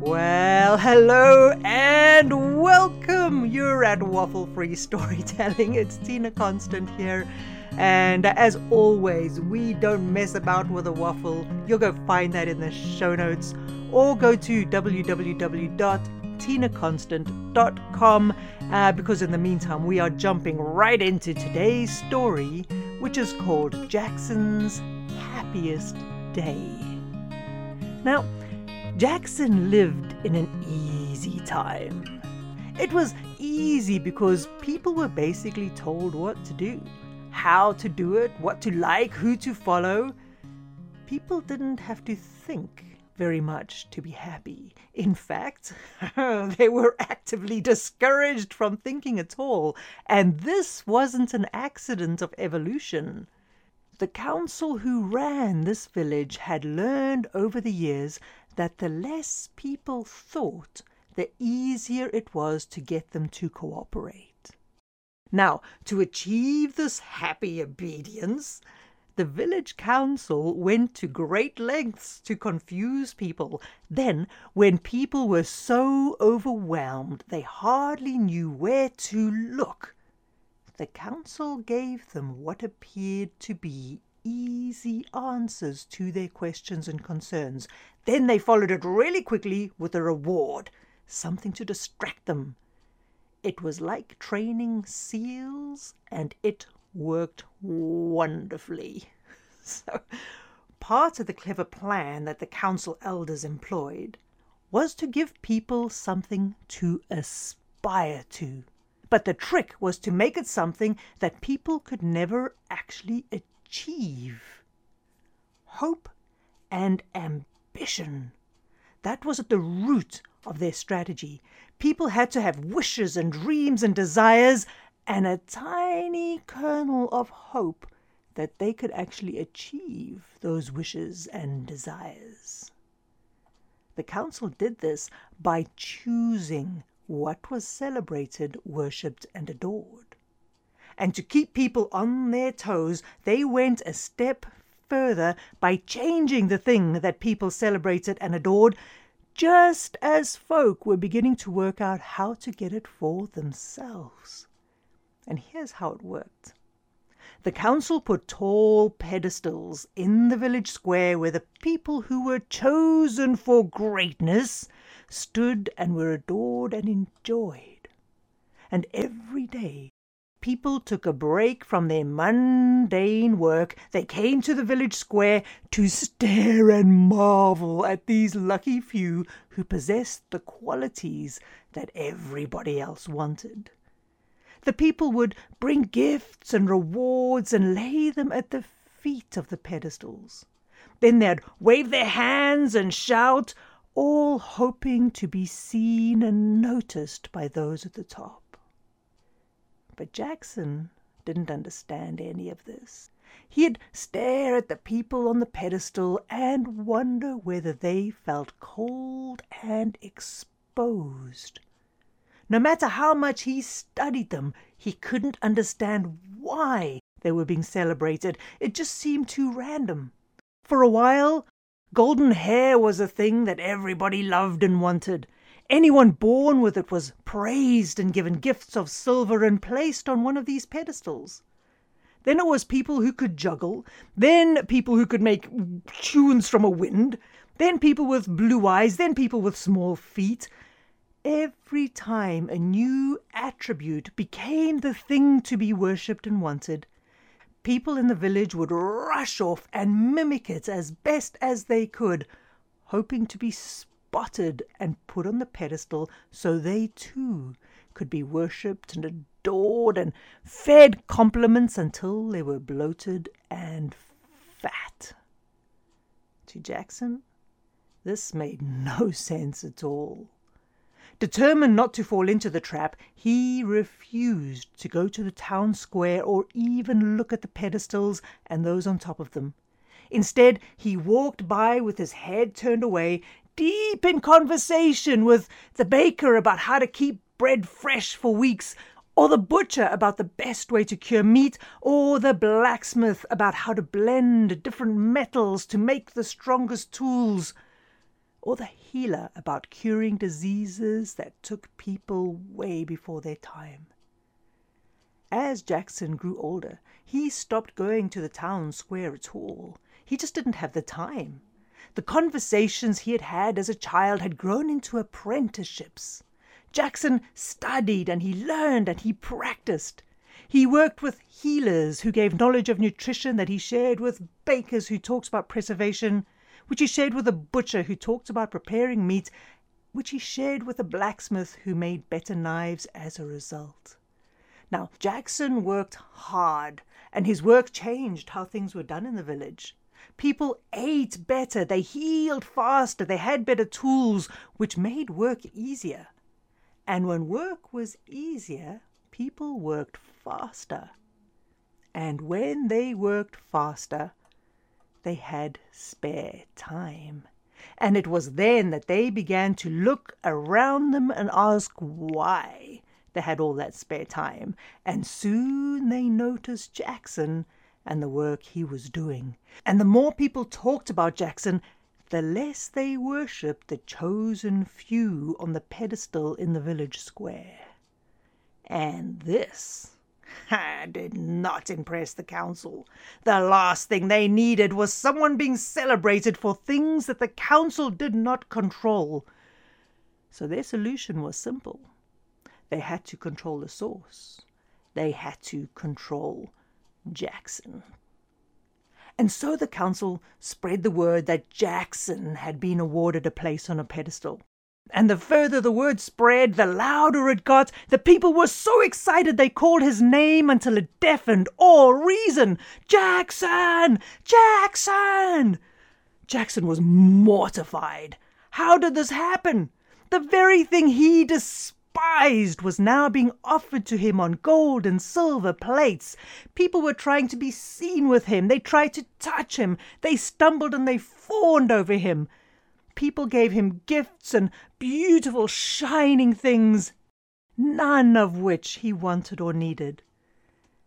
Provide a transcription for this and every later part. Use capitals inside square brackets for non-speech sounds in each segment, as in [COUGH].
Well, hello and welcome. You're at Waffle Free Storytelling. It's Tina Konstant here. And as always, we don't mess about with a waffle. You'll go find that in the show notes or go to www.tinakonstant.com uh, because in the meantime, we are jumping right into today's story, which is called Jackson's Happiest Day. Now, Jackson lived in an easy time. It was easy because people were basically told what to do, how to do it, what to like, who to follow. People didn't have to think very much to be happy. In fact, [LAUGHS] they were actively discouraged from thinking at all, and this wasn't an accident of evolution. The council who ran this village had learned over the years that the less people thought, the easier it was to get them to cooperate. Now, to achieve this happy obedience, the village council went to great lengths to confuse people. Then, when people were so overwhelmed they hardly knew where to look, the council gave them what appeared to be easy answers to their questions and concerns. Then they followed it really quickly with a reward, something to distract them. It was like training seals, and it worked wonderfully. [LAUGHS] So, part of the clever plan that the council elders employed was to give people something to aspire to. But the trick was to make it something that people could never actually achieve. Hope and ambition. That was at the root of their strategy. People had to have wishes and dreams and desires and a tiny kernel of hope that they could actually achieve those wishes and desires. The council did this by choosing what was celebrated, worshipped, and adored. And to keep people on their toes, they went a step further by changing the thing that people celebrated and adored, just as folk were beginning to work out how to get it for themselves. And here's how it worked. The council put tall pedestals in the village square where the people who were chosen for greatness stood and were adored and enjoyed. And every day people took a break from their mundane work. They came to the village square to stare and marvel at these lucky few who possessed the qualities that everybody else wanted. The people would bring gifts and rewards and lay them at the feet of the pedestals. Then they'd wave their hands and shout, all hoping to be seen and noticed by those at the top. But Jackson didn't understand any of this. He'd stare at the people on the pedestal and wonder whether they felt cold and exposed. No matter how much he studied them, he couldn't understand why they were being celebrated. It just seemed too random. For a while, golden hair was a thing that everybody loved and wanted. Anyone born with it was praised and given gifts of silver and placed on one of these pedestals. Then it was people who could juggle, then people who could make tunes from a wind, then people with blue eyes, then people with small feet. Every time a new attribute became the thing to be worshipped and wanted, people in the village would rush off and mimic it as best as they could, hoping to be spotted and put on the pedestal so they too could be worshipped and adored and fed compliments until they were bloated and fat. To Jackson, this made no [LAUGHS] sense at all. Determined not to fall into the trap, he refused to go to the town square or even look at the pedestals and those on top of them. Instead, he walked by with his head turned away, deep in conversation with the baker about how to keep bread fresh for weeks, or the butcher about the best way to cure meat, or the blacksmith about how to blend different metals to make the strongest tools. or the healer about curing diseases that took people way before their time. As Jackson grew older, he stopped going to the town square at all. He just didn't have the time. The conversations he had had as a child had grown into apprenticeships. Jackson studied and he learned and he practiced. He worked with healers who gave knowledge of nutrition that he shared with bakers who talked about preservation, which he shared with a butcher who talked about preparing meat, which he shared with a blacksmith who made better knives as a result. Now, Jackson worked hard, and his work changed how things were done in the village. People ate better, they healed faster, they had better tools, which made work easier. And when work was easier, people worked faster. And when they worked faster, they had spare time. And it was then that they began to look around them and ask why they had all that spare time, and soon they noticed Jackson and the work he was doing. And the more people talked about Jackson, the less they worshipped the chosen few on the pedestal in the village square. And this [LAUGHS] did not impress the council. The last thing they needed was someone being celebrated for things that the council did not control. So their solution was simple. They had to control the source. They had to control Jackson. And so the council spread the word that Jackson had been awarded a place on a pedestal. And the further the word spread, the louder it got. The people were so excited they called his name until it deafened all reason. Jackson! Jackson! Jackson was mortified. How did this happen? The very thing he despised despised was now being offered to him on gold and silver plates. People were trying to be seen with him. They tried to touch him. They stumbled and they fawned over him. People gave him gifts and beautiful, shining things, none of which he wanted or needed.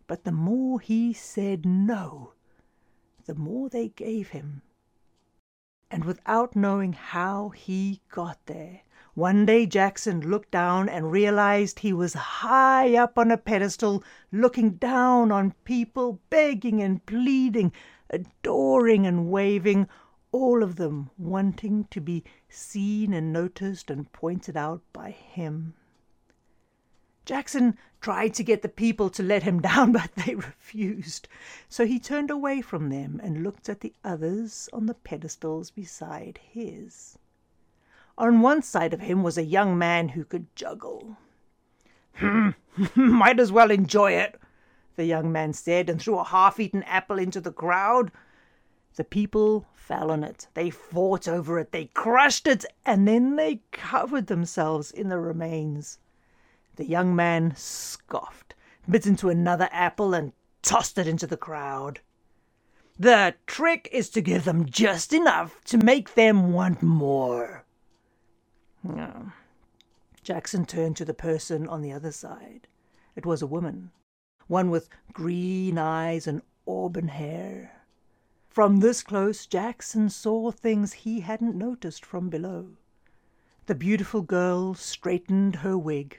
But the more he said no, the more they gave him. And without knowing how he got there, one day Jackson looked down and realized he was high up on a pedestal, looking down on people, begging and pleading, adoring and waving, all of them wanting to be seen and noticed and pointed out by him. Jackson tried to get the people to let him [LAUGHS] down, but they refused. So he turned away from them and looked at the others on the pedestals beside his. On one side of him was a young man who could juggle. "Hmm, [LAUGHS] might as well enjoy it," the young man said, and threw a half eaten apple into the crowd. The people fell on it. They fought over it. They crushed it, and then they covered themselves in the remains. The young man scoffed, bit into another apple, and tossed it into the crowd. The trick is to give them just enough to make them want more. No. Jackson turned to the person on the other side. It was a woman, one with green eyes and auburn hair. From this close, Jackson saw things he hadn't noticed from below. The beautiful girl straightened her wig.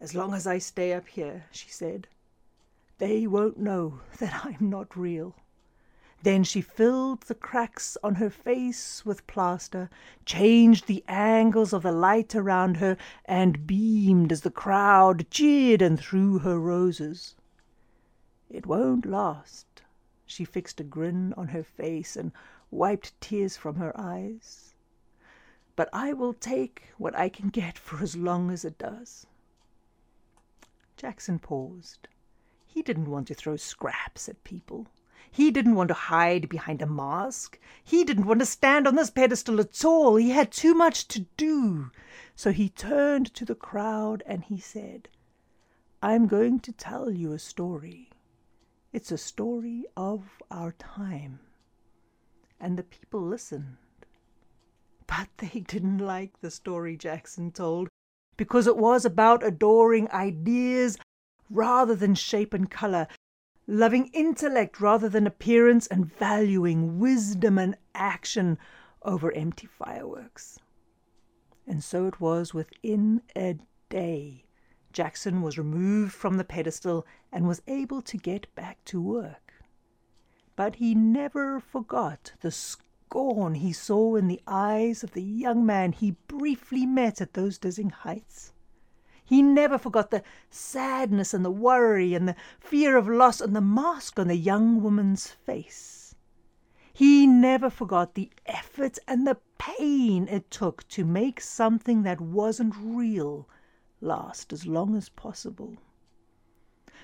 As long as I stay up here, she said, they won't know that I'm not real. Then she filled the cracks on her face with plaster, changed the angles of the light around her, and beamed as the crowd cheered and threw her roses. It won't last. She fixed a grin on her face and wiped tears from her eyes. But I will take what I can get for as long as it does. Jackson paused. He didn't want to throw scraps at people. He didn't want to hide behind a mask. He didn't want to stand on this pedestal at all. He had too much to do. So he turned to the crowd and he said, I'm going to tell you a story. It's a story of our time. And the people listened. But [LAUGHS] they didn't like the story Jackson told because it was about adoring ideas rather than shape and color, loving intellect rather than appearance, and valuing wisdom and action over empty fireworks. And so it was within a day. Jackson was removed from the pedestal and was able to get back to work. But he never forgot the scorn he saw in the eyes of the young man he briefly met at those dizzying heights. He never forgot the sadness and the worry and the fear of loss on the mask on the young woman's face. He never forgot the effort and the pain it took to make something that wasn't real last as long as possible.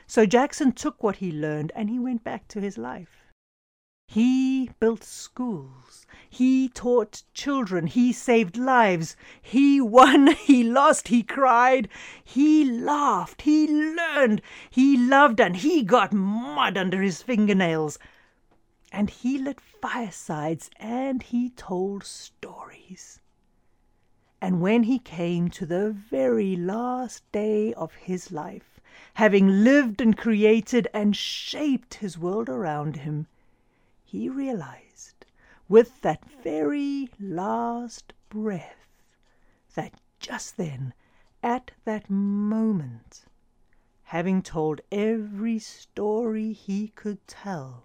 So Jackson took what he learned and he went back to his life. He built schools. He taught children. He saved lives. He won. [LAUGHS] He lost. He cried. He laughed. He learned. He loved and he got mud under his fingernails. And he lit firesides and he told stories. And when he came to the very last day of his life, having lived and created and shaped his world around him, he realized with that very last breath that just then, at that moment, having told every story he could tell,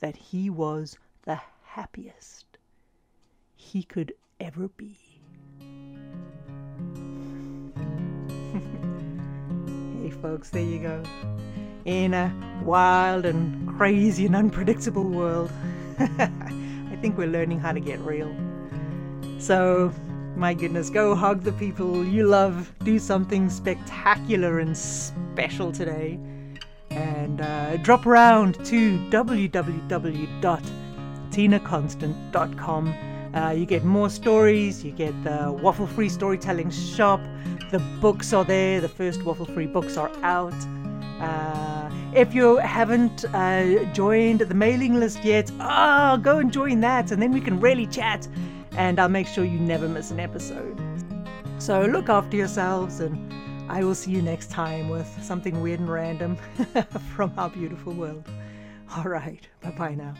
that he was the happiest he could ever be. [LAUGHS] hey, folks, there you go. In a wild and crazy and unpredictable world. [LAUGHS] I think we're learning how to get real. So, my goodness, go hug the people you love, do something spectacular and special today, and uh, drop around to www.tinakonstant.com. Uh, you get more stories, you get the Waffle Free Storytelling Shop, the books are there, the first Waffle Free books are out. Uh, if you haven't uh, joined the mailing list yet, oh, go and join that, and then we can really chat, and I'll make sure you never miss an episode. So look after yourselves, and I will see you next time with something weird and random [LAUGHS] from our beautiful world. All right, bye bye now.